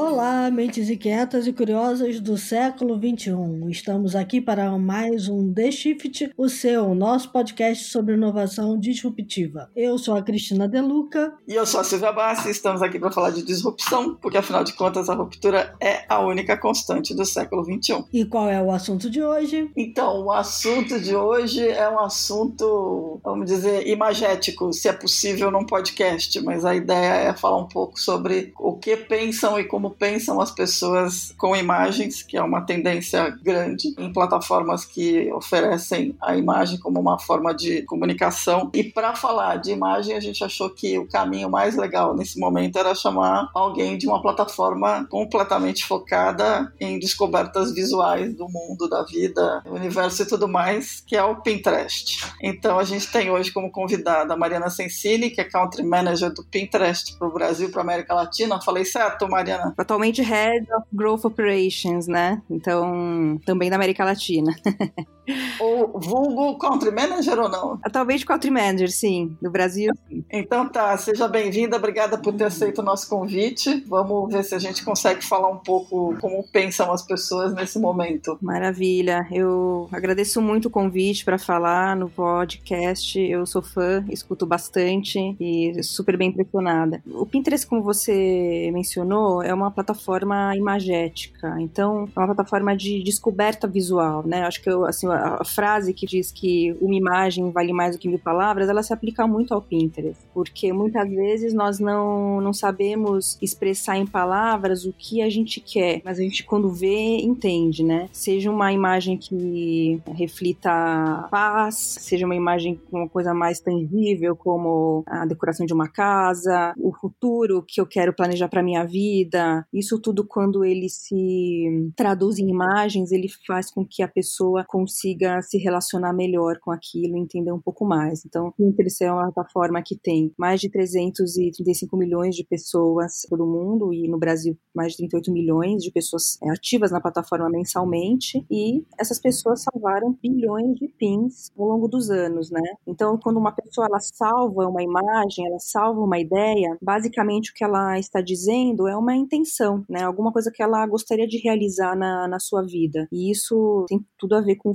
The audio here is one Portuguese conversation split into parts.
Olá, mentes inquietas e curiosas do século XXI. Estamos aqui para mais um The Shift, o seu, nosso podcast sobre inovação disruptiva. Eu sou a Cristina Deluca. E eu sou a Silvia Bassi. Estamos aqui para falar de disrupção, porque afinal de contas a ruptura é a única constante do século XXI. E qual é o assunto de hoje? Então, o assunto de hoje é um assunto, vamos dizer, imagético, se é possível num podcast, mas a ideia é falar um pouco sobre o que pensam e como como pensam as pessoas com imagens, que é uma tendência grande em plataformas que oferecem a imagem como uma forma de comunicação. E para falar de imagem, a gente achou que o caminho mais legal nesse momento era chamar alguém de uma plataforma completamente focada em descobertas visuais do mundo, da vida, do universo e tudo mais, que é o Pinterest. Então a gente tem hoje como convidada a Mariana Sensini, que é Country Manager do Pinterest para o Brasil, para a América Latina. Falei certo, Mariana? Atualmente Head of Growth Operations, né? Então, também da América Latina. o vulgo Country Manager ou não? Atualmente Country Manager, sim. Do Brasil, sim. Então tá, seja bem-vinda. Obrigada por ter aceito o nosso convite. Vamos ver se a gente consegue falar um pouco como pensam as pessoas nesse momento. Maravilha. Eu agradeço muito o convite para falar no podcast. Eu sou fã, escuto bastante e super bem impressionada. O Pinterest, como você mencionou, é uma plataforma imagética. Então, é uma plataforma de descoberta visual, né? Acho que eu, assim, a, frase que diz que uma imagem vale mais do que mil palavras, ela se aplica muito ao Pinterest, porque muitas vezes nós não, não sabemos expressar em palavras o que a gente quer, mas a gente quando vê, entende, né? Seja uma imagem que reflita paz, seja uma imagem com uma coisa mais tangível, como a decoração de uma casa, o futuro que eu quero planejar para minha vida, isso tudo, quando ele se traduz em imagens, ele faz com que a pessoa consiga se relacionar melhor com aquilo, entender um pouco mais. Então, o Pinterest é uma plataforma que tem mais de 335 milhões de pessoas todo mundo e no Brasil mais de 38 milhões de pessoas ativas na plataforma mensalmente e essas pessoas salvaram bilhões de pins ao longo dos anos, né? Então, quando uma pessoa ela salva uma imagem, ela salva uma ideia, basicamente o que ela está dizendo é uma intenção né? Alguma coisa que ela gostaria de realizar na, na sua vida. E isso tem tudo a ver com o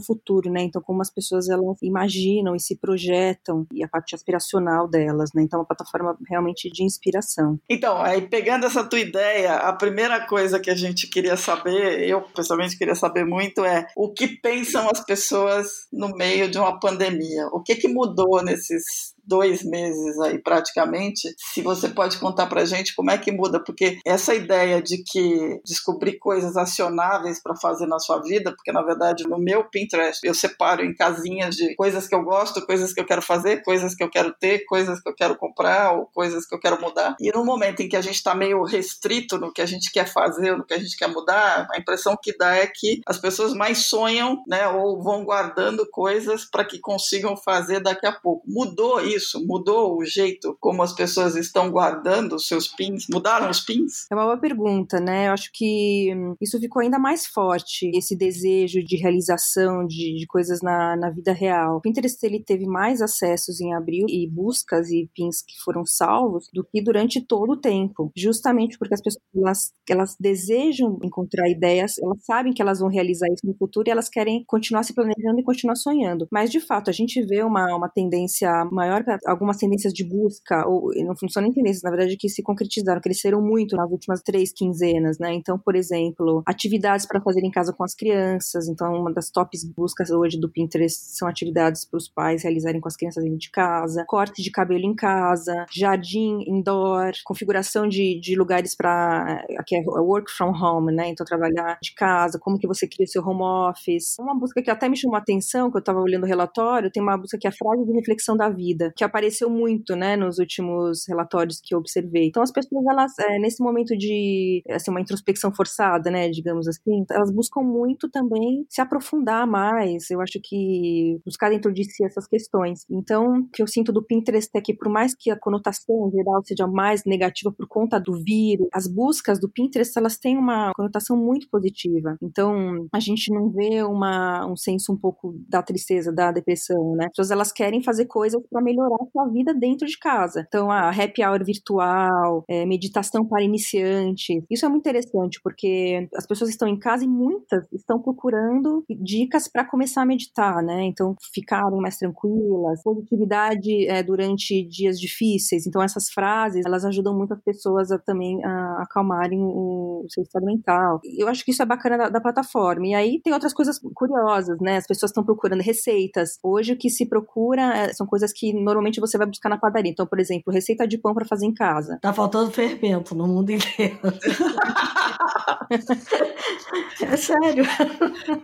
né? Então, como as pessoas elas imaginam e se projetam e a parte aspiracional delas, né? Então, é uma plataforma realmente de inspiração. Então, aí pegando essa tua ideia, a primeira coisa que a gente queria saber, eu pessoalmente queria saber muito é o que pensam as pessoas no meio de uma pandemia? O que que mudou nesses dois meses aí praticamente, se você pode contar pra gente como é que muda, porque essa ideia de que descobrir coisas acionáveis para fazer na sua vida, porque na verdade no meu Pinterest eu separo em casinhas de coisas que eu gosto, coisas que eu quero fazer, coisas que eu quero ter, coisas que eu quero comprar ou coisas que eu quero mudar. E no momento em que a gente está meio restrito no que a gente quer fazer, no que a gente quer mudar, a impressão que dá é que as pessoas mais sonham, né, ou vão guardando coisas para que consigam fazer daqui a pouco. Mudou isso isso? Mudou o jeito como as pessoas estão guardando os seus pins? Mudaram os pins? É uma boa pergunta, né? Eu acho que hum, isso ficou ainda mais forte, esse desejo de realização de, de coisas na, na vida real. O Pinterest ele teve mais acessos em abril e buscas e pins que foram salvos do que durante todo o tempo, justamente porque as pessoas elas, elas desejam encontrar ideias, elas sabem que elas vão realizar isso no futuro e elas querem continuar se planejando e continuar sonhando. Mas de fato, a gente vê uma, uma tendência maior algumas tendências de busca, ou não funcionam nem tendências, na verdade, que se concretizaram, cresceram muito nas últimas três quinzenas, né? Então, por exemplo, atividades para fazer em casa com as crianças. Então, uma das tops buscas hoje do Pinterest são atividades para os pais realizarem com as crianças dentro de casa, corte de cabelo em casa, jardim indoor, configuração de, de lugares para que é work from home, né? Então, trabalhar de casa, como que você cria seu home office. Uma busca que até me chamou a atenção, que eu estava olhando o relatório, tem uma busca que é a frase de reflexão da vida, que apareceu muito, né, nos últimos relatórios que eu observei. Então as pessoas, elas, é, nesse momento de, assim, uma introspecção forçada, né, digamos assim, elas buscam muito também se aprofundar mais, eu acho que buscar dentro de si essas questões. Então, o que eu sinto do Pinterest é que por mais que a conotação geral seja mais negativa por conta do vírus, as buscas do Pinterest, elas têm uma conotação muito positiva. Então, a gente não vê uma, um senso um pouco da tristeza, da depressão, né? As pessoas, elas querem fazer coisas para melhorar melhorar a sua vida dentro de casa. Então, a happy hour virtual, é, meditação para iniciantes, isso é muito interessante, porque as pessoas estão em casa e muitas estão procurando dicas para começar a meditar, né? Então, ficarem mais tranquilas, positividade é, durante dias difíceis. Então, essas frases, elas ajudam muito as pessoas a também a acalmarem o, o seu estado mental. Eu acho que isso é bacana da, da plataforma. E aí tem outras coisas curiosas, né? As pessoas estão procurando receitas. Hoje o que se procura é, são coisas que normalmente você vai buscar na padaria. Então, por exemplo, receita de pão para fazer em casa. Tá faltando fermento no mundo inteiro. é sério.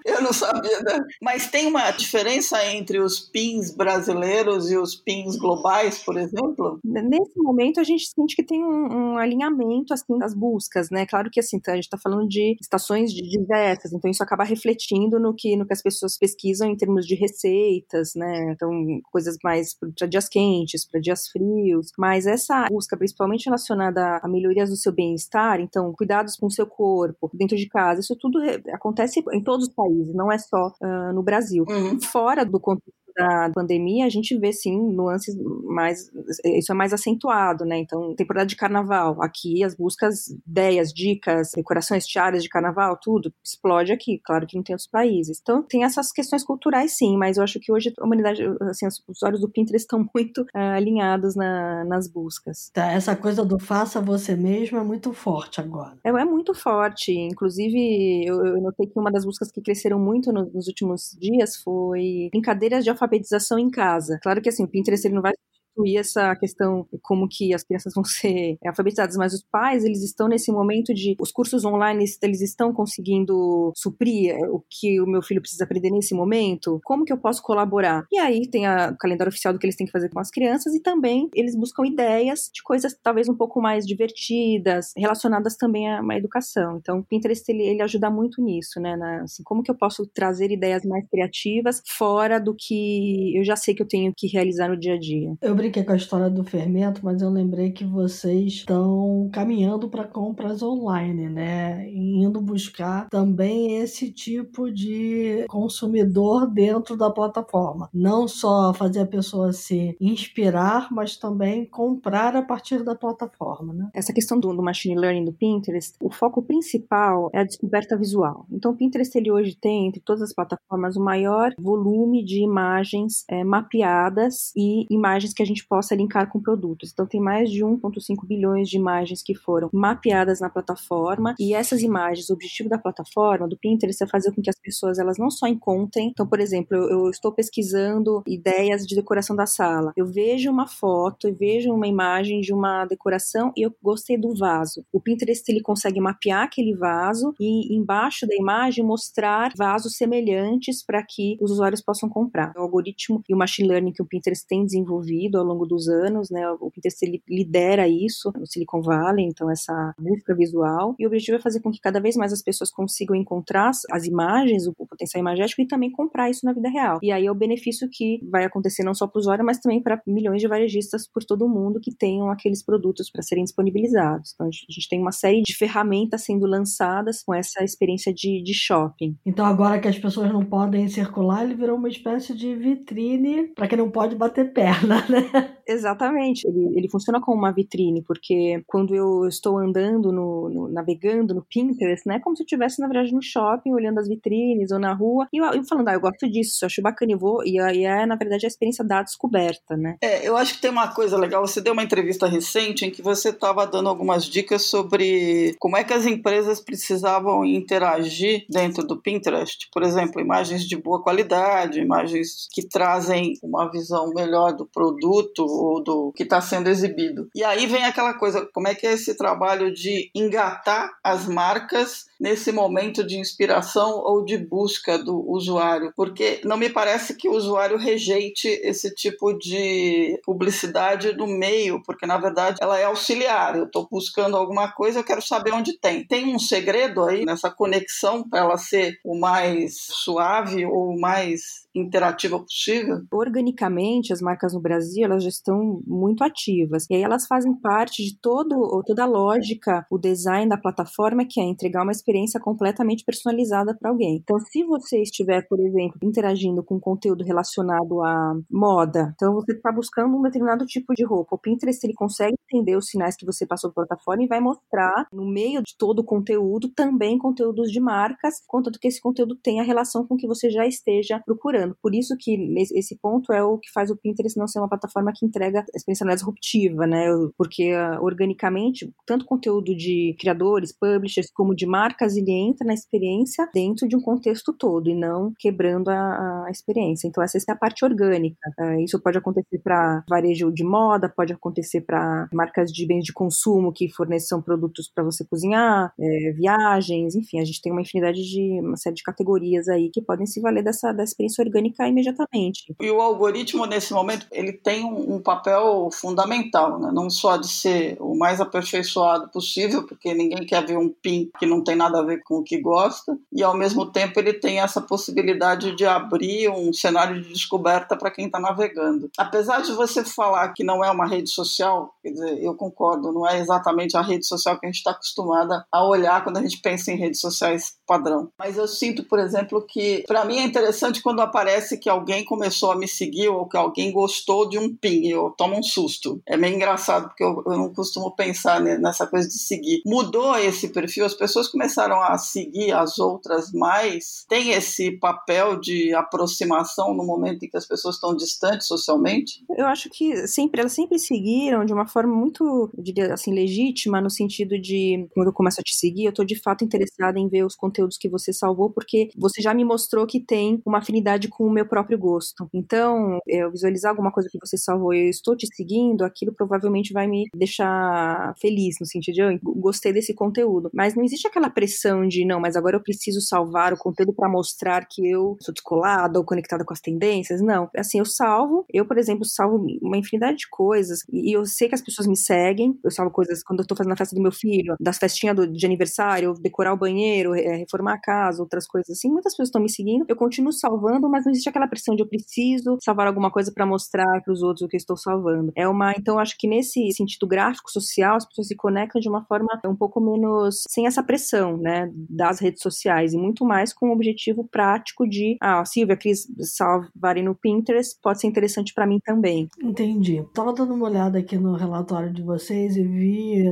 Eu não sabia, né? Mas tem uma diferença entre os pins brasileiros e os pins globais, por exemplo? Nesse momento a gente sente que tem um, um alinhamento assim das buscas, né? Claro que assim, a gente está falando de estações diversas, então isso acaba refletindo no que no que as pessoas pesquisam em termos de receitas, né? Então coisas mais para dias quentes, para dias frios, mas essa busca principalmente relacionada a melhorias do seu bem-estar, então cuidados com o seu corpo, dentro de casa, isso tudo acontece em todos os países, não é só uh, no Brasil. Uhum. Fora do contexto da pandemia, a gente vê sim nuances mais. Isso é mais acentuado, né? Então, temporada de carnaval. Aqui as buscas, ideias, dicas, decorações, tiaras de carnaval, tudo explode aqui. Claro que não tem outros países. Então, tem essas questões culturais, sim, mas eu acho que hoje a humanidade, assim, os usuários do Pinterest estão muito uh, alinhados na, nas buscas. Tá, essa coisa do faça você mesmo é muito forte agora. É, é muito forte. Inclusive, eu, eu, notei que uma das buscas que cresceram muito nos, nos últimos dias foi brincadeiras de alfabetização em casa. Claro que assim, o Pinterest ele não vai substituir essa questão como que as crianças vão ser alfabetizadas, mas os pais, eles estão nesse momento de os cursos online, eles estão conseguindo suprir eh, o que o meu filho precisa aprender nesse momento? Como que eu posso colaborar? E aí tem a, o calendário oficial do que eles têm que fazer com as crianças e também eles buscam ideias de coisas talvez um pouco mais divertidas, relacionadas também a uma educação. Então, o Pinterest, ele, ele ajuda muito nisso, né? Na, assim, como que eu posso trazer ideias mais criativas fora do que eu já sei que eu tenho que realizar no dia a dia? Eu brinquei com a história do fermento, mas eu lembrei que vocês estão caminhando para compras online, né? Indo buscar também esse tipo de consumidor dentro da plataforma. Não só fazer a pessoa se inspirar, mas também comprar a partir da plataforma, né? Essa questão do, do machine learning do Pinterest, o foco principal é a descoberta visual. Então, o Pinterest ele hoje tem entre todas as plataformas o maior volume de imagens é, mapeadas e imagens que a gente possa linkar com produtos. Então, tem mais de 1,5 bilhões de imagens que foram mapeadas na plataforma e essas imagens, o objetivo da plataforma, do Pinterest, é fazer com que as pessoas elas não só encontrem. Então, por exemplo, eu, eu estou pesquisando ideias de decoração da sala. Eu vejo uma foto, eu vejo uma imagem de uma decoração e eu gostei do vaso. O Pinterest ele consegue mapear aquele vaso e embaixo da imagem mostrar vasos semelhantes para que os usuários possam comprar. O algoritmo e o machine learning que o Pinterest tem desenvolvido ao longo dos anos, né? O Pinterest lidera isso no Silicon Valley, então essa busca visual. E o objetivo é fazer com que cada vez mais as pessoas consigam encontrar as imagens, o potencial imagético e também comprar isso na vida real. E aí é o benefício que vai acontecer não só para o usuário, mas também para milhões de varejistas por todo o mundo que tenham aqueles produtos para serem disponibilizados. Então a gente tem uma série de ferramentas sendo lançadas com essa experiência de, de shopping. Então agora que as pessoas não podem circular, ele virou uma espécie de vitrine para quem não pode bater perna, né? Exatamente. Ele, ele funciona como uma vitrine, porque quando eu estou andando, no, no navegando no Pinterest, né? Como se eu estivesse, na verdade, no shopping, olhando as vitrines ou na rua, e eu, eu falando, ah, eu gosto disso, acho bacana, e vou. E aí é, na verdade, a experiência da descoberta, né? É, eu acho que tem uma coisa legal. Você deu uma entrevista recente em que você estava dando algumas dicas sobre como é que as empresas precisavam interagir dentro do Pinterest. Por exemplo, imagens de boa qualidade, imagens que trazem uma visão melhor do produto ou do que está sendo exibido. E aí vem aquela coisa, como é que é esse trabalho de engatar as marcas nesse momento de inspiração ou de busca do usuário? Porque não me parece que o usuário rejeite esse tipo de publicidade no meio, porque na verdade ela é auxiliar. Eu estou buscando alguma coisa, eu quero saber onde tem. Tem um segredo aí nessa conexão para ela ser o mais suave ou o mais interativa possível? Organicamente, as marcas no Brasil elas já estão muito ativas. E aí elas fazem parte de todo, toda a lógica, o design da plataforma, que é entregar uma experiência completamente personalizada para alguém. Então, se você estiver, por exemplo, interagindo com conteúdo relacionado à moda, então você está buscando um determinado tipo de roupa, o Pinterest ele consegue entender os sinais que você passou pela plataforma e vai mostrar no meio de todo o conteúdo também conteúdos de marcas, contanto que esse conteúdo tenha relação com o que você já esteja procurando. Por isso que esse ponto é o que faz o Pinterest não ser uma plataforma que entrega experiência é disruptiva, né? Porque uh, organicamente, tanto conteúdo de criadores, publishers, como de marcas, ele entra na experiência dentro de um contexto todo e não quebrando a, a experiência. Então, essa é a parte orgânica. Uh, isso pode acontecer para varejo de moda, pode acontecer para marcas de bens de consumo que forneçam produtos para você cozinhar, é, viagens, enfim, a gente tem uma infinidade de uma série de categorias aí que podem se valer dessa, dessa experiência orgânica imediatamente. E o algoritmo, nesse momento, ele tem um, um papel fundamental, né? não só de ser o mais aperfeiçoado possível, porque ninguém quer ver um PIN que não tem nada a ver com o que gosta, e ao mesmo tempo ele tem essa possibilidade de abrir um cenário de descoberta para quem está navegando. Apesar de você falar que não é uma rede social, quer dizer, eu concordo, não é exatamente a rede social que a gente está acostumada a olhar quando a gente pensa em redes sociais padrão. Mas eu sinto, por exemplo, que para mim é interessante quando aparece que alguém começou a me seguir ou que alguém gostou de um pin, eu tomo um susto. É meio engraçado porque eu, eu não costumo pensar nessa coisa de seguir. Mudou esse perfil, as pessoas começaram a seguir as outras mais. Tem esse papel de aproximação no momento em que as pessoas estão distantes socialmente? Eu acho que sempre elas sempre seguiram de uma forma muito, eu diria assim, legítima no sentido de quando eu começo a te seguir, eu tô de fato interessada em ver os conteúdos que você salvou porque você já me mostrou que tem uma afinidade com o meu próprio gosto. Então, eu visualizar alguma coisa que você salvou e eu estou te seguindo, aquilo provavelmente vai me deixar feliz, no sentido de eu gostei desse conteúdo. Mas não existe aquela pressão de, não, mas agora eu preciso salvar o conteúdo para mostrar que eu sou descolada ou conectada com as tendências. Não. Assim, eu salvo, eu, por exemplo, salvo uma infinidade de coisas e eu sei que as pessoas me seguem. Eu salvo coisas quando eu tô fazendo a festa do meu filho, das festinhas do, de aniversário, decorar o banheiro, reformar a casa, outras coisas assim. Muitas pessoas estão me seguindo. Eu continuo salvando, mas não existe aquela pressão de eu preciso salvar alguma coisa para mostrar para os outros o que eu estou salvando. É uma, então acho que nesse sentido gráfico social, as pessoas se conectam de uma forma um pouco menos sem essa pressão, né, das redes sociais e muito mais com o objetivo prático de, ah, Silvia, Cris salvarem no Pinterest, pode ser interessante para mim também. Entendi. Tava dando uma olhada aqui no relatório de vocês e vi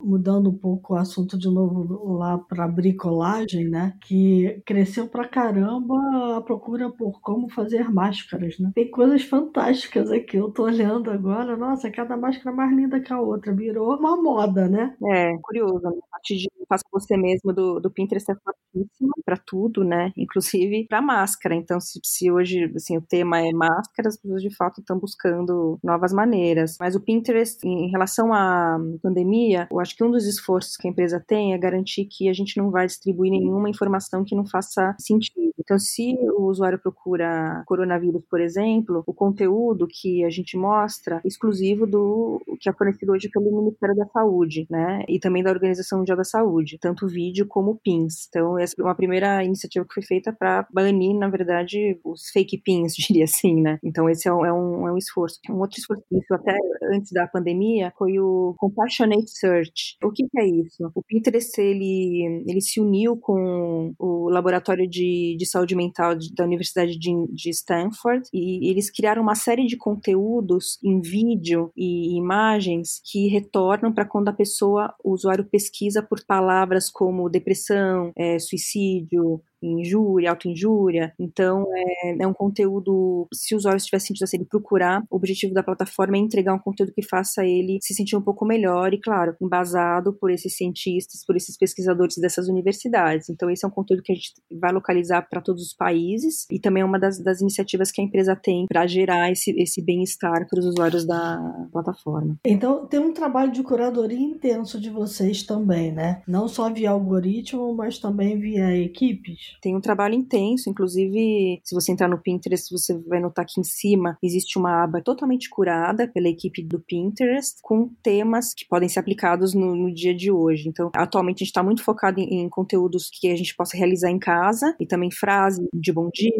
mudando um pouco o assunto de novo lá para bricolagem, né, que cresceu pra caramba a procura por como fazer máscaras, né? Tem coisas fantásticas aqui. Eu tô olhando agora, nossa, cada máscara mais linda que a outra. Virou uma moda, né? É, curioso. Né? A parte de faça você mesmo do, do Pinterest é fortíssima para tudo, né? Inclusive para máscara. Então, se, se hoje assim, o tema é máscara, as pessoas de fato estão buscando novas maneiras. Mas o Pinterest, em relação à pandemia, eu acho que um dos esforços que a empresa tem é garantir que a gente não vai distribuir nenhuma informação que não faça sentido. Então, se o usuário procura coronavírus, por exemplo, o conteúdo que a gente mostra é exclusivo do que é fornecido hoje pelo Ministério da Saúde, né? E também da Organização Mundial da Saúde, tanto vídeo como pins. Então, essa é uma primeira iniciativa que foi feita para banir, na verdade, os fake pins, diria assim, né? Então, esse é um, é um, é um esforço. Um outro esforço, isso até antes da pandemia, foi o Compassionate Search. O que, que é isso? O Pinterest, ele, ele se uniu com o Laboratório de, de Saúde Mental da Universidade de, de Stanford e eles criaram uma série de conteúdos em vídeo e imagens que retornam para quando a pessoa, o usuário pesquisa por palavras como depressão, é, suicídio, injúria, autoinjúria. Então, é, é um conteúdo, se o usuário estiver sentindo assim, ele procurar, o objetivo da plataforma é entregar um conteúdo que faça ele se sentir um pouco melhor e, claro, embasado por esses cientistas, por esses pesquisadores dessas universidades. Então, esse é um conteúdo que a gente vai localizar para todos os países e também é uma das, das iniciativas que a empresa tem para gerar esse, esse bem-estar para os usuários da plataforma. Então, tem um trabalho de curadoria intenso de vocês também, né? Não só via algoritmo, mas também via equipes. Tem um trabalho intenso, inclusive, se você entrar no Pinterest, você vai notar que em cima existe uma aba totalmente curada pela equipe do Pinterest, com temas que podem ser aplicados no, no dia de hoje. Então, atualmente a gente está muito focado em, em, conteúdos que a gente possa realizar em casa e também frase de bom dia,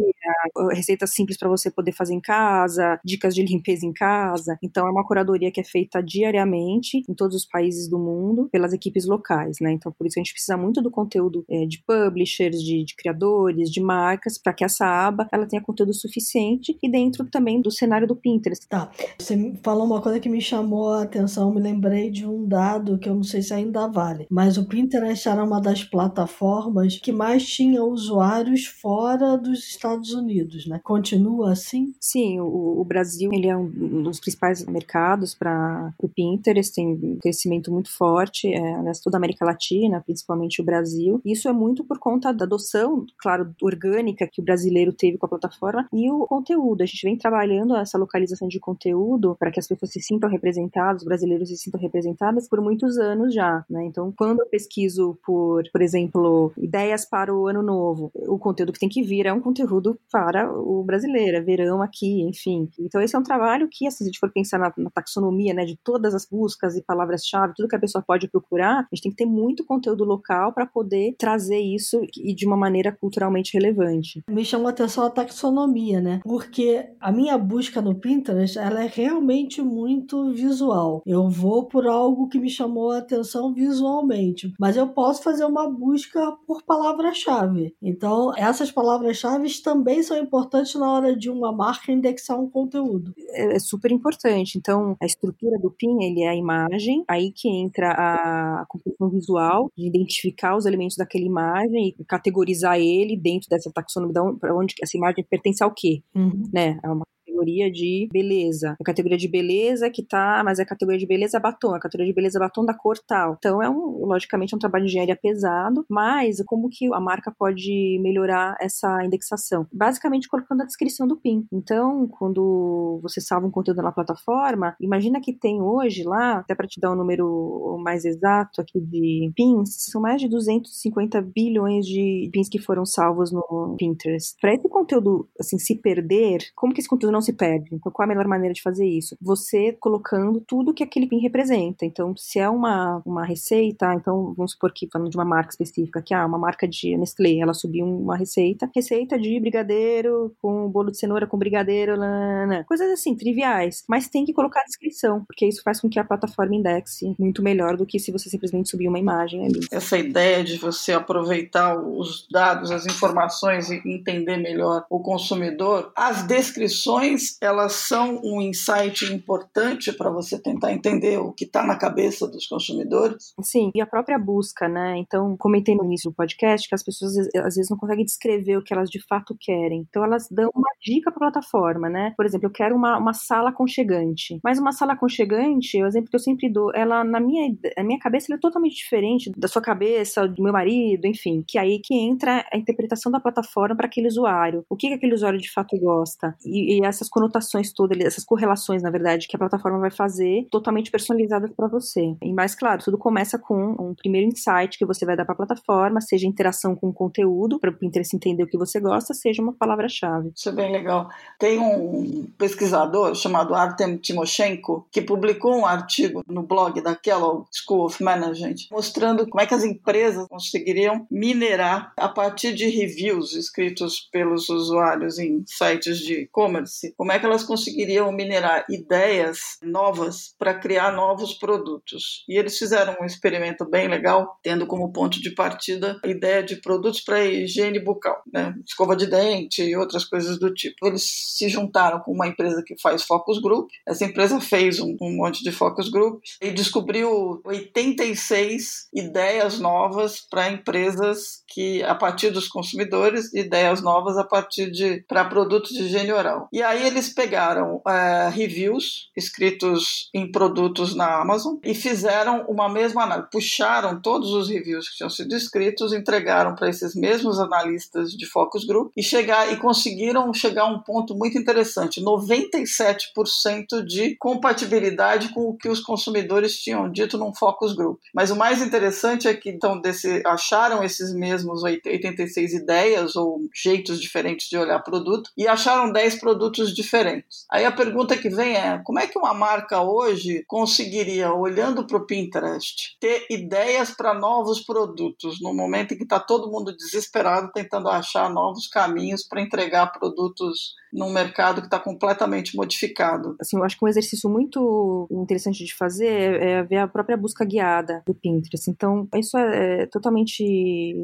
receitas simples para você poder fazer em casa, dicas de limpeza em casa. Então é uma curadoria que é feita diariamente em todos os países do mundo pelas equipes locais, né? Então por isso a gente precisa muito do conteúdo é, de publishers, de, de criadores, de marcas, para que essa aba ela tenha conteúdo suficiente e dentro também do cenário do Pinterest. Tá. Você falou uma coisa que me chamou a atenção, me lembrei de um dado que eu não sei se ainda vale, mas o Pinterest era uma das plataformas que mais tinha usuários fora dos Estados Unidos, né? Continua assim? Sim, o, o Brasil ele é um dos principais mercados para o Pinterest, tem um crescimento muito forte, é, toda a América Latina, principalmente o Brasil. Isso é muito por conta da adoção, claro, orgânica que o brasileiro teve com a plataforma e o conteúdo. A gente vem trabalhando essa localização de conteúdo para que as pessoas se sintam representadas, os brasileiros se sintam representadas por muitos anos já, né? Então, quando eu pesquiso por, por exemplo, ideias para o ano novo, o conteúdo que tem que vir é um conteúdo para o brasileiro, é verão aqui, enfim. Então, esse é um trabalho que, assim, se a gente for pensar na, na taxonomia, né, de todas as buscas e palavras-chave, tudo que a pessoa pode procurar, a gente tem que ter muito conteúdo local para poder trazer isso e de uma maneira culturalmente relevante. Me chamou a atenção a taxonomia, né? Porque a minha busca no Pinterest, ela é realmente muito visual. Eu vou por algo que me chamou a atenção visualmente, mas eu posso fazer uma busca por palavra-chave. Então, essas palavras-chave também são importantes na hora de uma marca indexar um conteúdo. É, é super importante. Então, a estrutura do PIN, ele é a imagem, aí que entra a composição visual, de identificar os elementos daquela imagem e categorizar ele dentro dessa taxonomia, para onde essa imagem pertence ao quê, uhum. né? É uma categoria de beleza. A categoria de beleza que tá, mas é a categoria de beleza batom, a categoria de beleza batom da cor tal. Então é um, logicamente, é um trabalho de engenharia pesado, mas como que a marca pode melhorar essa indexação? Basicamente colocando a descrição do PIN. Então, quando você salva um conteúdo na plataforma, imagina que tem hoje lá, até para te dar um número mais exato aqui de pins, são mais de 250 bilhões de pins que foram salvos no Pinterest. Para esse conteúdo assim se perder, como que esse conteúdo não se perde. Então, qual a melhor maneira de fazer isso? Você colocando tudo que aquele PIN representa. Então, se é uma, uma receita, então vamos supor que falando de uma marca específica, que ah, uma marca de Nestlé, ela subiu uma receita, receita de brigadeiro com bolo de cenoura com brigadeiro, lana, coisas assim, triviais. Mas tem que colocar a descrição, porque isso faz com que a plataforma indexe muito melhor do que se você simplesmente subir uma imagem ali. Essa ideia de você aproveitar os dados, as informações e entender melhor o consumidor, as descrições elas são um insight importante para você tentar entender o que está na cabeça dos consumidores? Sim, e a própria busca, né? Então, comentei no início do podcast que as pessoas às vezes não conseguem descrever o que elas de fato querem. Então, elas dão uma dica para a plataforma, né? Por exemplo, eu quero uma, uma sala aconchegante. Mas uma sala aconchegante, o exemplo que eu sempre dou, ela, na minha, na minha cabeça, é totalmente diferente da sua cabeça, do meu marido, enfim. Que é aí que entra a interpretação da plataforma para aquele usuário. O que, que aquele usuário de fato gosta? E, e essas conotações todas, essas correlações, na verdade, que a plataforma vai fazer totalmente personalizadas para você. E mais claro, tudo começa com um primeiro insight que você vai dar para a plataforma, seja interação com o conteúdo, para o Pinterest entender o que você gosta, seja uma palavra-chave. Isso é bem legal. Tem um pesquisador chamado Artem Timoshenko que publicou um artigo no blog da Kellogg School of Management mostrando como é que as empresas conseguiriam minerar a partir de reviews escritos pelos usuários em sites de e-commerce como é que elas conseguiriam minerar ideias novas para criar novos produtos. E eles fizeram um experimento bem legal, tendo como ponto de partida a ideia de produtos para higiene bucal, né? escova de dente e outras coisas do tipo. Eles se juntaram com uma empresa que faz focus group. Essa empresa fez um, um monte de focus groups e descobriu 86 ideias novas para empresas que, a partir dos consumidores, ideias novas a partir de para produtos de higiene oral. E aí eles pegaram é, reviews escritos em produtos na Amazon e fizeram uma mesma análise. Puxaram todos os reviews que tinham sido escritos, entregaram para esses mesmos analistas de focus group e chegar e conseguiram chegar a um ponto muito interessante: 97% de compatibilidade com o que os consumidores tinham dito num focus group. Mas o mais interessante é que então desse, acharam esses mesmos 86 ideias ou jeitos diferentes de olhar produto e acharam 10 produtos diferentes. Aí a pergunta que vem é: como é que uma marca hoje conseguiria, olhando para o Pinterest, ter ideias para novos produtos no momento em que está todo mundo desesperado tentando achar novos caminhos para entregar produtos num mercado que está completamente modificado? Assim, eu acho que um exercício muito interessante de fazer é, é ver a própria busca guiada do Pinterest. Então, isso é, é totalmente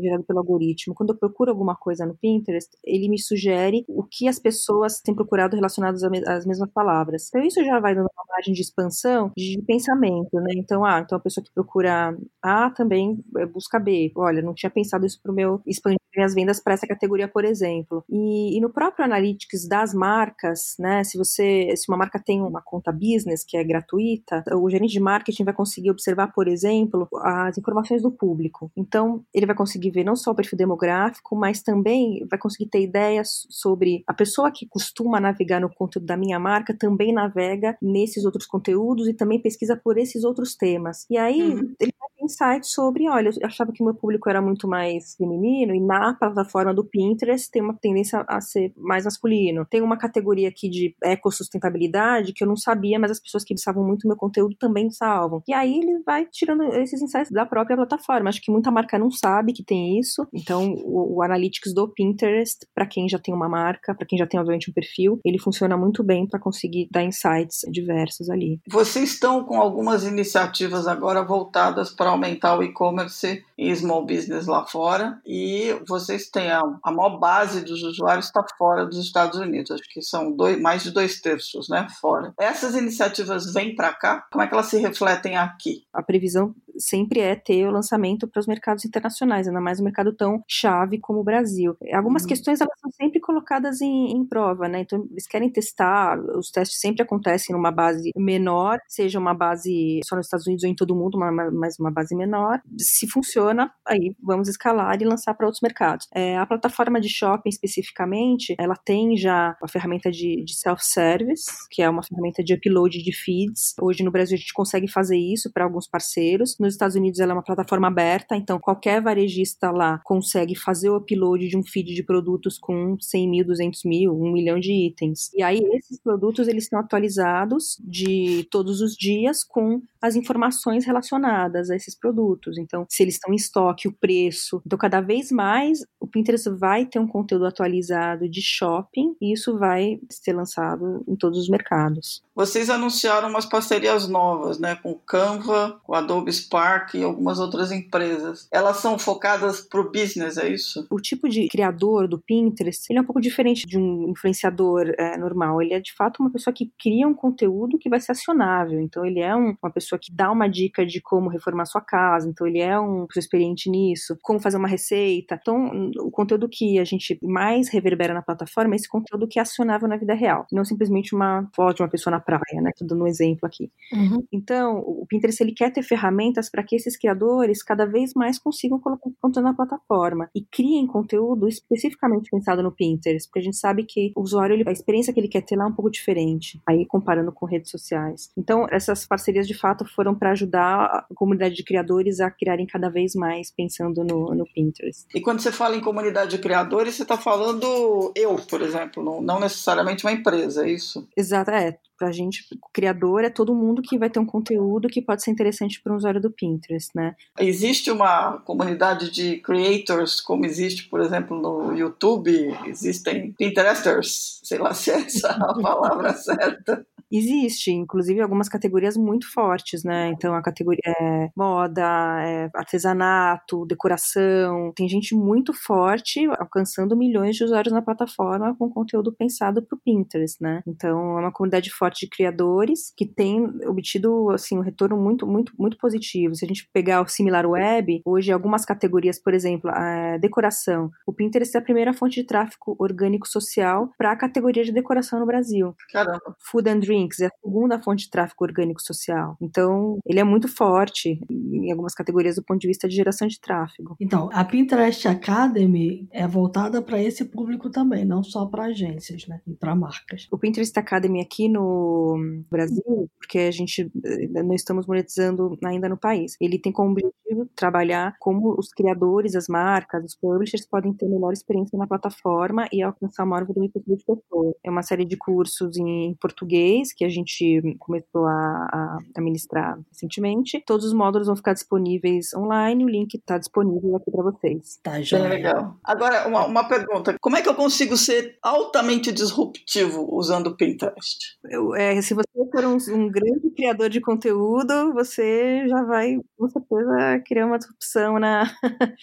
gerado pelo algoritmo. Quando eu procuro alguma coisa no Pinterest, ele me sugere o que as pessoas têm procurado relacionados às mesmas palavras. Então, isso já vai dando uma margem de expansão de pensamento, né? Então, ah, então a pessoa que procura A também é, busca B. Olha, não tinha pensado isso para o meu expandir minhas vendas para essa categoria, por exemplo. E, e, no próprio Analytics das marcas, né? Se você, se uma marca tem uma conta business que é gratuita, o gerente de marketing vai conseguir observar, por exemplo, as informações do público. Então, ele vai conseguir ver não só o perfil demográfico, mas também vai conseguir ter ideias sobre a pessoa que costuma navegar no conteúdo da minha marca também navega nesses outros conteúdos e também pesquisa por esses outros temas. E aí uhum. ele vai insights sobre, olha, eu achava que o meu público era muito mais feminino e na plataforma do Pinterest tem uma tendência a ser mais masculino. Tem uma categoria aqui de ecossustentabilidade que eu não sabia, mas as pessoas que salvam muito meu conteúdo também salvam. E aí ele vai tirando esses insights da própria plataforma. Acho que muita marca não sabe que tem isso. Então, o, o Analytics do Pinterest, para quem já tem uma marca, para quem já tem, obviamente, um perfil, ele funciona muito bem para conseguir dar insights diversos ali. Vocês estão com algumas iniciativas agora voltadas para aumentar o e-commerce e small business lá fora. E vocês têm a, a maior base dos usuários está fora dos Estados Unidos. Acho que são dois, mais de dois terços, né? Fora. Essas iniciativas vêm para cá? Como é que elas se refletem aqui? A previsão sempre é ter o lançamento para os mercados internacionais, ainda mais um mercado tão chave como o Brasil. Algumas uhum. questões elas são sempre colocadas em, em, prova, né? Então eles querem testar, os testes sempre acontecem numa base menor, seja uma base só nos Estados Unidos ou em todo mundo, mas uma base menor. Se funciona, aí vamos escalar e lançar para outros mercados. É, a plataforma de shopping especificamente, ela tem já a ferramenta de, de self-service, que é uma ferramenta de upload de feeds. Hoje no Brasil a gente consegue fazer isso para alguns parceiros. Nos Estados Unidos ela é uma plataforma aberta, então qualquer varejista lá consegue fazer o upload de um feed de produtos com 100 mil, 200 mil, 1 milhão de itens. E aí esses produtos eles estão atualizados de todos os dias com as informações relacionadas a esses produtos. Então, se eles estão em estoque, o preço. Então, cada vez mais o Pinterest vai ter um conteúdo atualizado de shopping e isso vai ser lançado em todos os mercados. Vocês anunciaram umas parcerias novas, né, com o Canva, com o Adobe Spark e algumas outras empresas. Elas são focadas para o business, é isso? O tipo de criador do Pinterest, ele é um pouco diferente de um influenciador é, normal. Ele é de fato uma pessoa que cria um conteúdo que vai ser acionável. Então, ele é um, uma pessoa que dá uma dica de como reformar sua casa. Então, ele é um pessoa experiente nisso, como fazer uma receita. Então, o conteúdo que a gente mais reverbera na plataforma é esse conteúdo que é acionável na vida real, não simplesmente uma foto de uma pessoa na praia, né? Tô dando um exemplo aqui. Uhum. Então, o Pinterest ele quer ter ferramentas para que esses criadores cada vez mais consigam colocar conteúdo na plataforma e criem conteúdo especificamente pensado no Pinterest, porque a gente sabe que o usuário, ele, a experiência que ele quer ter lá é um pouco diferente, aí comparando com redes sociais. Então, essas parcerias de fato foram para ajudar a comunidade de criadores a criarem cada vez mais pensando no, no Pinterest. E quando você fala em comunidade de criadores, você está falando eu, por exemplo, não, não necessariamente uma empresa, é isso? Exato, é pra gente, criador é todo mundo que vai ter um conteúdo que pode ser interessante para um usuário do Pinterest, né? Existe uma comunidade de creators, como existe, por exemplo, no YouTube, existem Pinteresters, sei lá se é essa a palavra certa. Existe, inclusive algumas categorias muito fortes, né? Então a categoria é moda, é artesanato, decoração. Tem gente muito forte alcançando milhões de usuários na plataforma com conteúdo pensado para o Pinterest, né? Então é uma comunidade forte de criadores que tem obtido assim um retorno muito, muito, muito positivo. Se a gente pegar o similar web, hoje algumas categorias, por exemplo, a decoração, o Pinterest é a primeira fonte de tráfego orgânico social para a categoria de decoração no Brasil. Caramba. Food and drink links é a segunda fonte de tráfego orgânico social. Então, ele é muito forte em algumas categorias do ponto de vista de geração de tráfego. Então, a Pinterest Academy é voltada para esse público também, não só para agências, né? E para marcas. O Pinterest Academy aqui no Brasil, porque a gente eh, não estamos monetizando ainda no país, ele tem como objetivo trabalhar como os criadores, as marcas, os publishers podem ter melhor experiência na plataforma e alcançar maior volume de pessoas. É uma série de cursos em português que a gente começou a, a ministrar recentemente. Todos os módulos vão ficar disponíveis online, o link está disponível aqui para vocês. Tá, já. legal. Agora, uma, uma pergunta: como é que eu consigo ser altamente disruptivo usando o Pinterest? Eu, é, se você for um, um grande criador de conteúdo, você já vai, com certeza, criar uma disrupção na,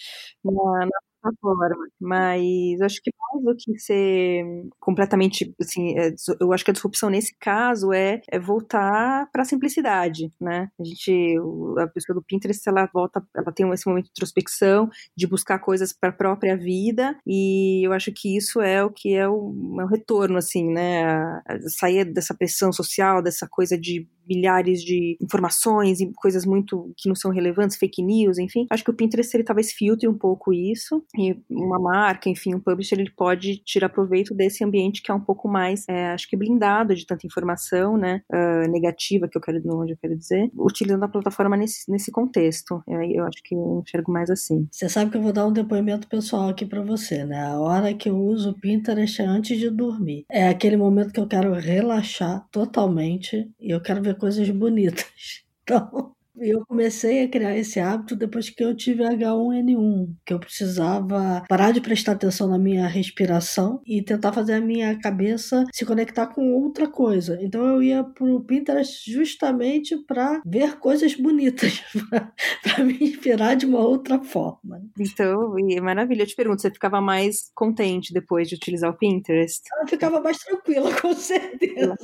na, na plataforma, mas acho que mais do que ser completamente, assim, é, eu acho que a disrupção nesse caso é, é voltar para a simplicidade, né? A gente, a pessoa do Pinterest, ela volta, ela tem esse momento de introspecção, de buscar coisas para a própria vida, e eu acho que isso é o que é o, é o retorno, assim, né? A, a sair dessa pressão social, dessa coisa de milhares de informações e coisas muito que não são relevantes, fake news, enfim. Acho que o Pinterest ele talvez filtre um pouco isso e uma marca, enfim, um publisher ele pode tirar proveito desse ambiente que é um pouco mais, é, acho que blindado de tanta informação, né, uh, negativa que eu quero, onde eu quero dizer, utilizando a plataforma nesse, nesse contexto. Eu, eu acho que eu enxergo mais assim. Você sabe que eu vou dar um depoimento pessoal aqui para você, né? A hora que eu uso o Pinterest é antes de dormir. É aquele momento que eu quero relaxar totalmente e eu quero ver coisas bonitas. Então, eu comecei a criar esse hábito depois que eu tive H1N1, que eu precisava parar de prestar atenção na minha respiração e tentar fazer a minha cabeça se conectar com outra coisa. Então eu ia pro Pinterest justamente para ver coisas bonitas, para me inspirar de uma outra forma. Então, é maravilha. Eu te pergunto, você ficava mais contente depois de utilizar o Pinterest? Eu ficava mais tranquila, com certeza.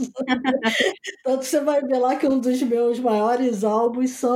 Tanto você vai ver lá que um dos meus maiores álbuns são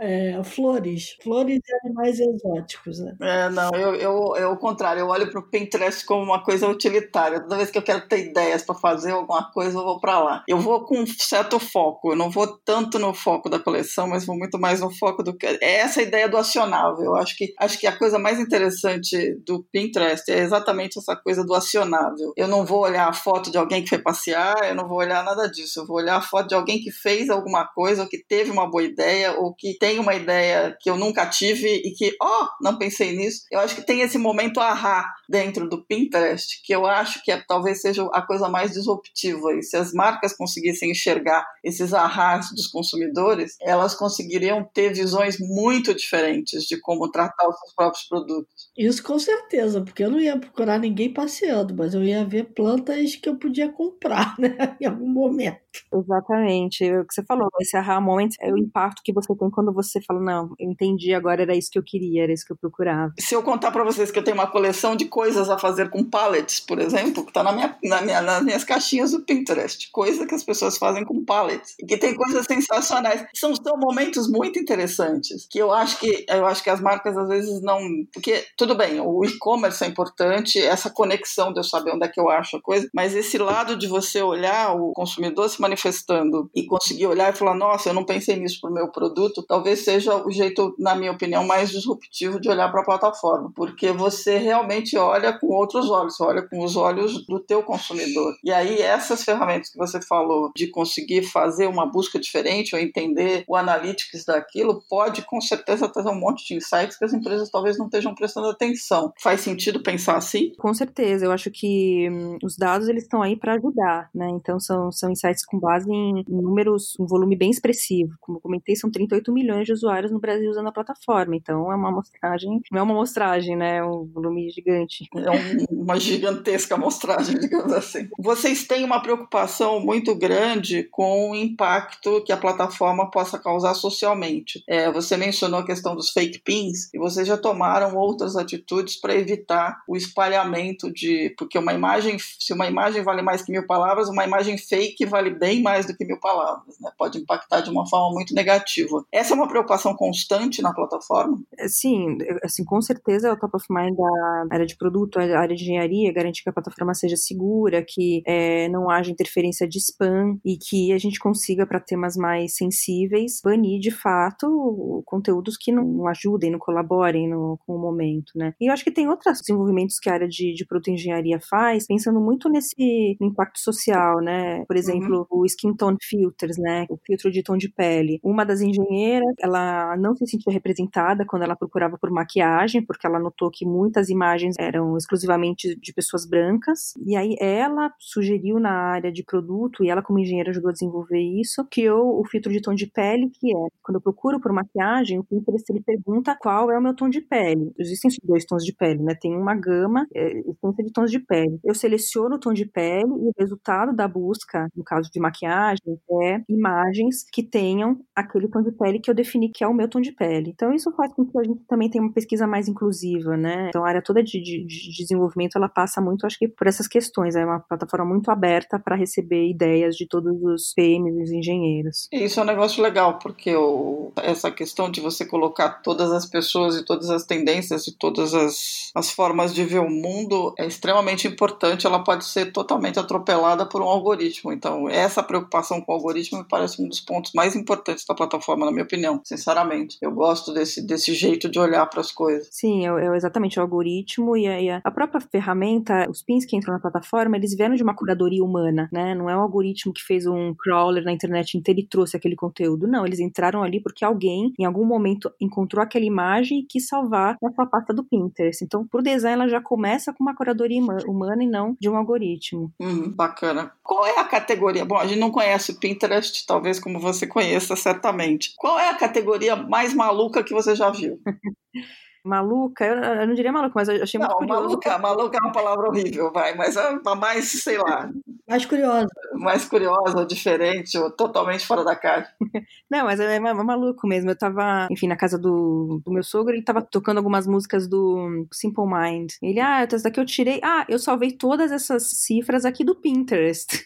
é, flores, flores e animais exóticos. Né? É, não, eu, eu, eu, ao contrário, eu olho para o Pinterest como uma coisa utilitária. Toda vez que eu quero ter ideias para fazer alguma coisa, eu vou para lá. Eu vou com um certo foco, eu não vou tanto no foco da coleção, mas vou muito mais no foco do que. É essa ideia do acionável. Eu acho que, acho que a coisa mais interessante do Pinterest é exatamente essa coisa do acionável. Eu não vou olhar a foto de alguém que foi passear, eu não vou olhar nada disso. Eu vou olhar a foto de alguém que fez alguma coisa ou que teve uma boa ideia ideia ou que tem uma ideia que eu nunca tive e que, ó, oh, não pensei nisso. Eu acho que tem esse momento ahá dentro do Pinterest que eu acho que é, talvez seja a coisa mais disruptiva. E se as marcas conseguissem enxergar esses ahás dos consumidores, elas conseguiriam ter visões muito diferentes de como tratar os seus próprios produtos. Isso com certeza, porque eu não ia procurar ninguém passeando, mas eu ia ver plantas que eu podia comprar, né, em algum momento. Exatamente. O que você falou, esse aha moment é o impacto que você tem quando você fala, não, eu entendi, agora era isso que eu queria, era isso que eu procurava. Se eu contar para vocês que eu tenho uma coleção de coisas a fazer com pallets, por exemplo, que tá na minha, na minha, nas minhas caixinhas do Pinterest, coisa que as pessoas fazem com pallets, que tem coisas sensacionais. São, são momentos muito interessantes, que eu acho que eu acho que as marcas às vezes não, porque tudo bem, o e-commerce é importante, essa conexão de eu saber onde é que eu acho a coisa, mas esse lado de você olhar o consumidor se manifestando e conseguir olhar e falar, nossa, eu não pensei nisso para o meu produto, talvez seja o jeito, na minha opinião, mais disruptivo de olhar para a plataforma, porque você realmente olha com outros olhos, você olha com os olhos do teu consumidor. E aí essas ferramentas que você falou de conseguir fazer uma busca diferente ou entender o analytics daquilo, pode com certeza trazer um monte de insights que as empresas talvez não estejam prestando atenção. Faz sentido pensar assim? Com certeza, eu acho que hum, os dados eles estão aí para ajudar, né? Então são, são insights com base em números, um volume bem expressivo. Como eu comentei, são 38 milhões de usuários no Brasil usando a plataforma. Então é uma amostragem, não é uma amostragem, né? É um volume gigante. É um, uma gigantesca amostragem, digamos assim. Vocês têm uma preocupação muito grande com o impacto que a plataforma possa causar socialmente. É, você mencionou a questão dos fake pins e vocês já tomaram outras atitudes para evitar o espalhamento de. Porque uma imagem, se uma imagem vale mais que mil palavras, uma imagem fake vale bem mais do que mil palavras, né? Pode impactar de uma forma muito negativa negativo. Essa é uma preocupação constante na plataforma? É, sim, assim, com certeza o top of mind da área de produto, a área de engenharia, garantir que a plataforma seja segura, que é, não haja interferência de spam e que a gente consiga, para temas mais sensíveis, banir de fato conteúdos que não ajudem, não colaborem no, com o momento, né? E eu acho que tem outros desenvolvimentos que a área de, de produto e engenharia faz, pensando muito nesse impacto social, né? Por exemplo, uhum. o skin tone filters, né? O filtro de tom de pele. Uma das engenheiras, ela não se sentia representada quando ela procurava por maquiagem, porque ela notou que muitas imagens eram exclusivamente de pessoas brancas. E aí ela sugeriu na área de produto, e ela como engenheira ajudou a desenvolver isso, criou o filtro de tom de pele, que é, quando eu procuro por maquiagem, o Pinterest ele pergunta qual é o meu tom de pele. Existem dois tons de pele, né? Tem uma gama é, de tons de pele. Eu seleciono o tom de pele e o resultado da busca, no caso de maquiagem, é imagens que tenham aquele tom de pele que eu defini que é o meu tom de pele. Então isso faz com que a gente também tenha uma pesquisa mais inclusiva, né? Então a área toda de, de, de desenvolvimento ela passa muito, acho que por essas questões. É uma plataforma muito aberta para receber ideias de todos os PMs os engenheiros. Isso é um negócio legal, porque o, essa questão de você colocar todas as pessoas e todas as tendências e todas as, as formas de ver o mundo é extremamente importante. Ela pode ser totalmente atropelada por um algoritmo. Então, essa preocupação com o algoritmo me parece um dos pontos mais importantes da plataforma, na minha opinião, sinceramente. Eu gosto desse, desse jeito de olhar para as coisas. Sim, é, é, exatamente o algoritmo e a, a própria ferramenta, os pins que entram na plataforma, eles vieram de uma curadoria humana, né? Não é um algoritmo que fez um crawler na internet inteira e trouxe aquele conteúdo. Não, eles entraram ali porque alguém, em algum momento, encontrou aquela imagem e quis salvar na sua pasta do Pinterest. Então, por design, ela já começa com uma curadoria humana e não de um algoritmo. Hum, bacana. Qual é a categoria? Bom, a gente não conhece o Pinterest, talvez como você conheça certamente. Qual é a categoria mais maluca que você já viu? maluca, eu, eu, não diria maluca, mas eu achei não, muito curioso. Maluca, maluca é uma palavra horrível, vai, mas é a mais, sei lá. Mais curiosa. Mais curiosa, ou diferente, ou totalmente fora da caixa. não, mas é, é, maluco mesmo. Eu tava, enfim, na casa do, do meu sogro, ele tava tocando algumas músicas do Simple Mind. Ele, ah, essa daqui eu tirei. Ah, eu salvei todas essas cifras aqui do Pinterest.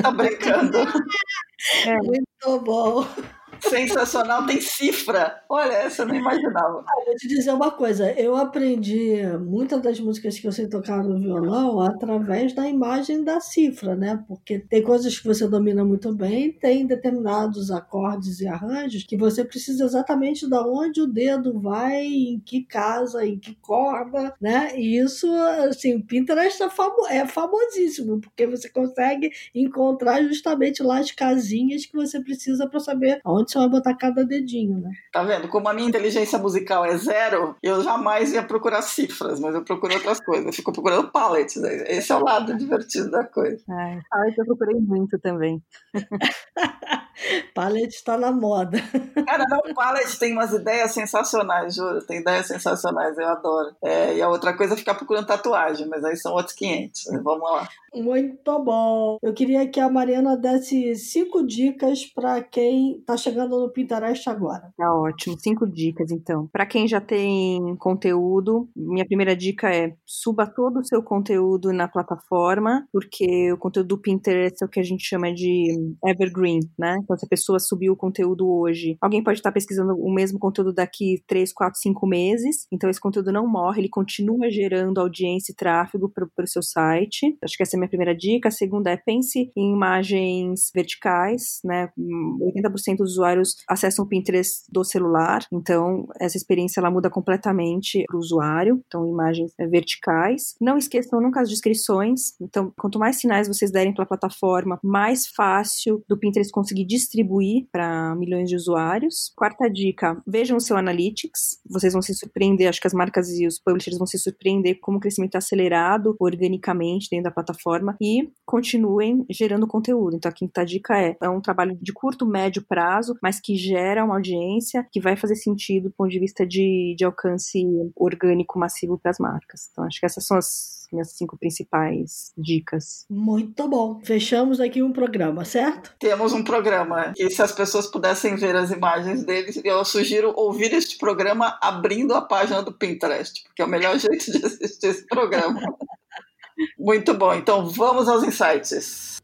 Tá brincando. é. Muito bom. Sensacional, tem cifra. Olha, essa eu não imaginava. Ah, vou te dizer uma coisa, eu aprendi muitas das músicas que eu sei tocar no violão através da imagem da cifra, né? Porque tem coisas que você domina muito bem, tem determinados acordes e arranjos que você precisa exatamente da onde o dedo vai, em que casa, em que corda, né? E isso, assim, o Pinterest é, famo é famosíssimo, porque você consegue encontrar justamente lá as casinhas que você precisa para saber onde você vai botar cada dedinho, né? Tá vendo? Como a minha inteligência musical é zero, eu jamais ia procurar cifras, mas eu procuro outras coisas. Eu fico procurando paletes. Né? Esse é o lado divertido da coisa. Ai, palette eu procurei muito também. palette está na moda. Cara, não, palette tem umas ideias sensacionais, juro. Tem ideias sensacionais, eu adoro. É, e a outra coisa é ficar procurando tatuagem, mas aí são outros 500. Vamos lá. Muito bom. Eu queria que a Mariana desse cinco dicas para quem está chegando no Pinterest agora. Tá ótimo. Cinco dicas, então. Para quem já tem conteúdo, minha primeira dica é suba todo o seu conteúdo na plataforma, porque o conteúdo do Pinterest é o que a gente chama de evergreen, né? Então, se a pessoa subiu o conteúdo hoje, alguém pode estar pesquisando o mesmo conteúdo daqui três, quatro, cinco meses. Então, esse conteúdo não morre, ele continua gerando audiência e tráfego para o seu site. Acho que essa é minha primeira dica. A segunda é pense em imagens verticais, né? 80% dos usuários acessam o Pinterest do celular, então essa experiência ela muda completamente para o usuário. Então, imagens verticais. Não esqueçam nunca as descrições. Então, quanto mais sinais vocês derem para a plataforma, mais fácil do Pinterest conseguir distribuir para milhões de usuários. Quarta dica: vejam o seu Analytics. Vocês vão se surpreender. Acho que as marcas e os publishers vão se surpreender como o crescimento é acelerado organicamente dentro da plataforma e continuem gerando conteúdo. Então a quinta dica é, é um trabalho de curto, médio prazo, mas que gera uma audiência que vai fazer sentido do ponto de vista de, de alcance orgânico massivo para as marcas. Então acho que essas são as minhas cinco principais dicas. Muito bom. Fechamos aqui um programa, certo? Temos um programa. E se as pessoas pudessem ver as imagens deles, eu sugiro ouvir este programa abrindo a página do Pinterest, porque é o melhor jeito de assistir esse programa. Muito bom. Então vamos aos insights.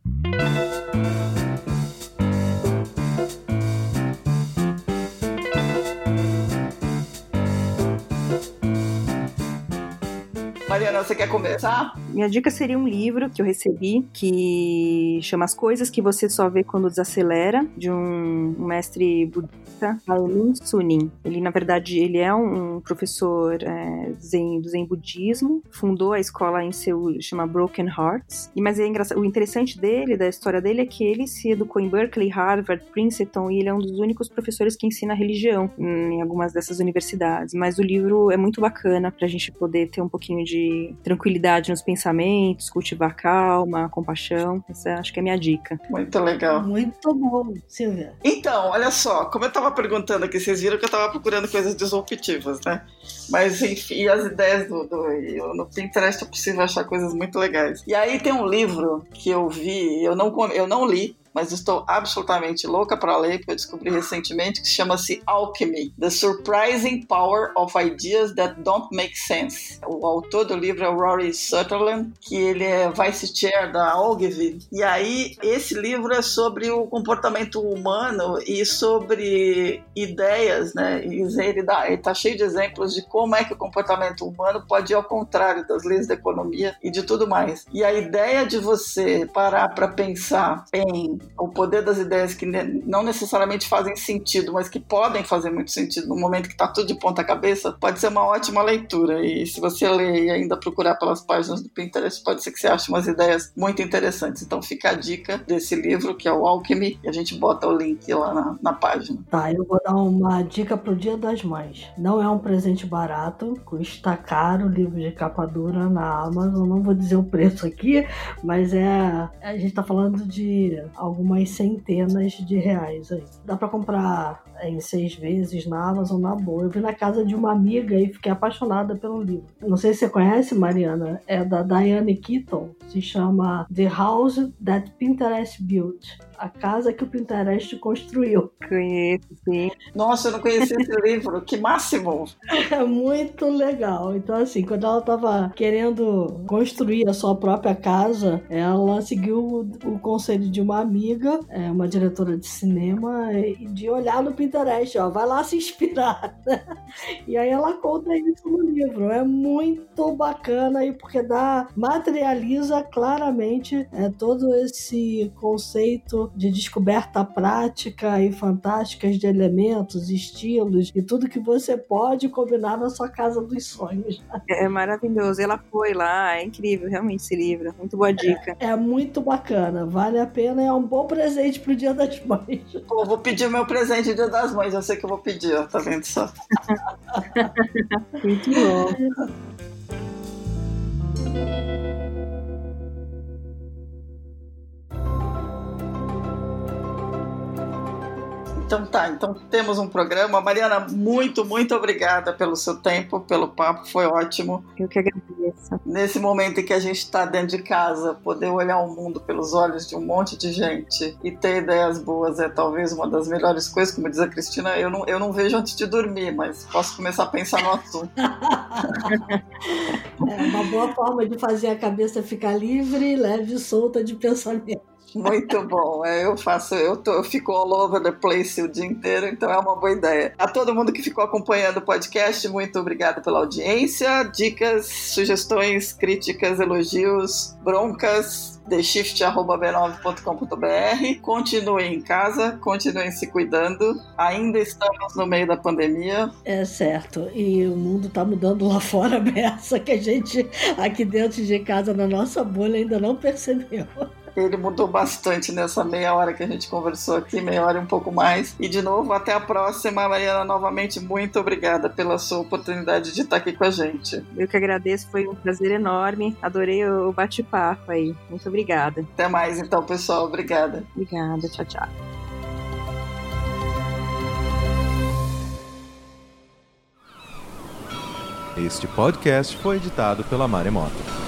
Você quer começar? Minha dica seria um livro que eu recebi que chama As Coisas que Você Só Vê Quando Desacelera, de um, mestre budista, Ailin Sunim. Ele, na verdade, ele é um professor é, zen, do Zen Budismo, fundou a escola em Seul, chama Broken Hearts. E, mas é o interessante dele, da história dele, é que ele se educou em Berkeley, Harvard, Princeton, e ele é um dos únicos professores que ensina religião em algumas dessas universidades. Mas o livro é muito bacana para a gente poder ter um pouquinho de tranquilidade nos pensamentos, cultivar calma, compaixão. Essa acho que é a minha dica. Muito legal. Muito bom, Silvia. Então, olha só, como eu estava perguntando aqui, vocês viram que eu estava procurando coisas disruptivas, né? Mas, enfim, as ideias do, do, no Pinterest é possível achar coisas muito legais. E aí tem um livro que eu vi, eu não, eu não li, mas estou absolutamente louca para ler, porque eu descobri recentemente que chama-se Alchemy: The Surprising Power of Ideas That Don't Make Sense. O autor do livro é o Rory Sutherland, que ele é vice chair da Ogilvy. E aí esse livro é sobre o comportamento humano e sobre ideias, né? E ele dá, ele tá cheio de exemplos de como é que o comportamento humano pode ir ao contrário das leis da economia e de tudo mais. E a ideia de você parar para pensar em o poder das ideias que não necessariamente fazem sentido, mas que podem fazer muito sentido no momento que está tudo de ponta cabeça, pode ser uma ótima leitura. E se você ler e ainda procurar pelas páginas do Pinterest, pode ser que você ache umas ideias muito interessantes. Então fica a dica desse livro, que é o Alchemy, e a gente bota o link lá na, na página. Tá, eu vou dar uma dica pro Dia das Mães. Não é um presente barato, custa caro, livro de capa dura na Amazon, não vou dizer o preço aqui, mas é. A gente tá falando de algumas centenas de reais aí. Dá para comprar em seis vezes na Amazon na boa. Eu vi na casa de uma amiga e fiquei apaixonada pelo livro. Não sei se você conhece, Mariana, é da Diane Keaton, se chama The House That Pinterest Built a casa que o Pinterest construiu. Conheço, sim. Nossa, eu não conhecia esse livro. Que máximo! É muito legal. Então, assim, quando ela estava querendo construir a sua própria casa, ela seguiu o conselho de uma amiga, é, uma diretora de cinema, de olhar no Pinterest, ó, vai lá se inspirar. e aí ela conta isso no livro. É muito bacana e porque dá materializa claramente é, todo esse conceito de descoberta prática e fantásticas de elementos, estilos e tudo que você pode combinar na sua casa dos sonhos. É maravilhoso. Ela foi lá, é incrível, realmente, esse livro. Muito boa dica. É, é muito bacana, vale a pena, é um bom presente pro Dia das Mães. Pô, vou pedir o meu presente Dia das Mães, eu sei que eu vou pedir, ó, tá vendo só? muito bom. Então tá, então temos um programa. Mariana, muito, muito obrigada pelo seu tempo, pelo papo, foi ótimo. Eu que agradeço. Nesse momento em que a gente está dentro de casa, poder olhar o mundo pelos olhos de um monte de gente e ter ideias boas é talvez uma das melhores coisas, como diz a Cristina, eu não, eu não vejo antes de dormir, mas posso começar a pensar no assunto. é uma boa forma de fazer a cabeça ficar livre, leve e solta de pensamento. Muito bom. É, eu faço, eu, tô, eu fico all over the place o dia inteiro, então é uma boa ideia. A todo mundo que ficou acompanhando o podcast, muito obrigada pela audiência. Dicas, sugestões, críticas, elogios, broncas, theshift.b9.com.br. Continuem em casa, continuem se cuidando. Ainda estamos no meio da pandemia. É certo. E o mundo está mudando lá fora, Bessa, que a gente aqui dentro de casa, na nossa bolha, ainda não percebeu ele mudou bastante nessa meia hora que a gente conversou aqui, meia hora e um pouco mais. E de novo, até a próxima, Mariana. Novamente, muito obrigada pela sua oportunidade de estar aqui com a gente. Eu que agradeço, foi um prazer enorme. Adorei o bate-papo aí. Muito obrigada. Até mais, então, pessoal. Obrigada. Obrigada. Tchau, tchau. Este podcast foi editado pela Maremoto.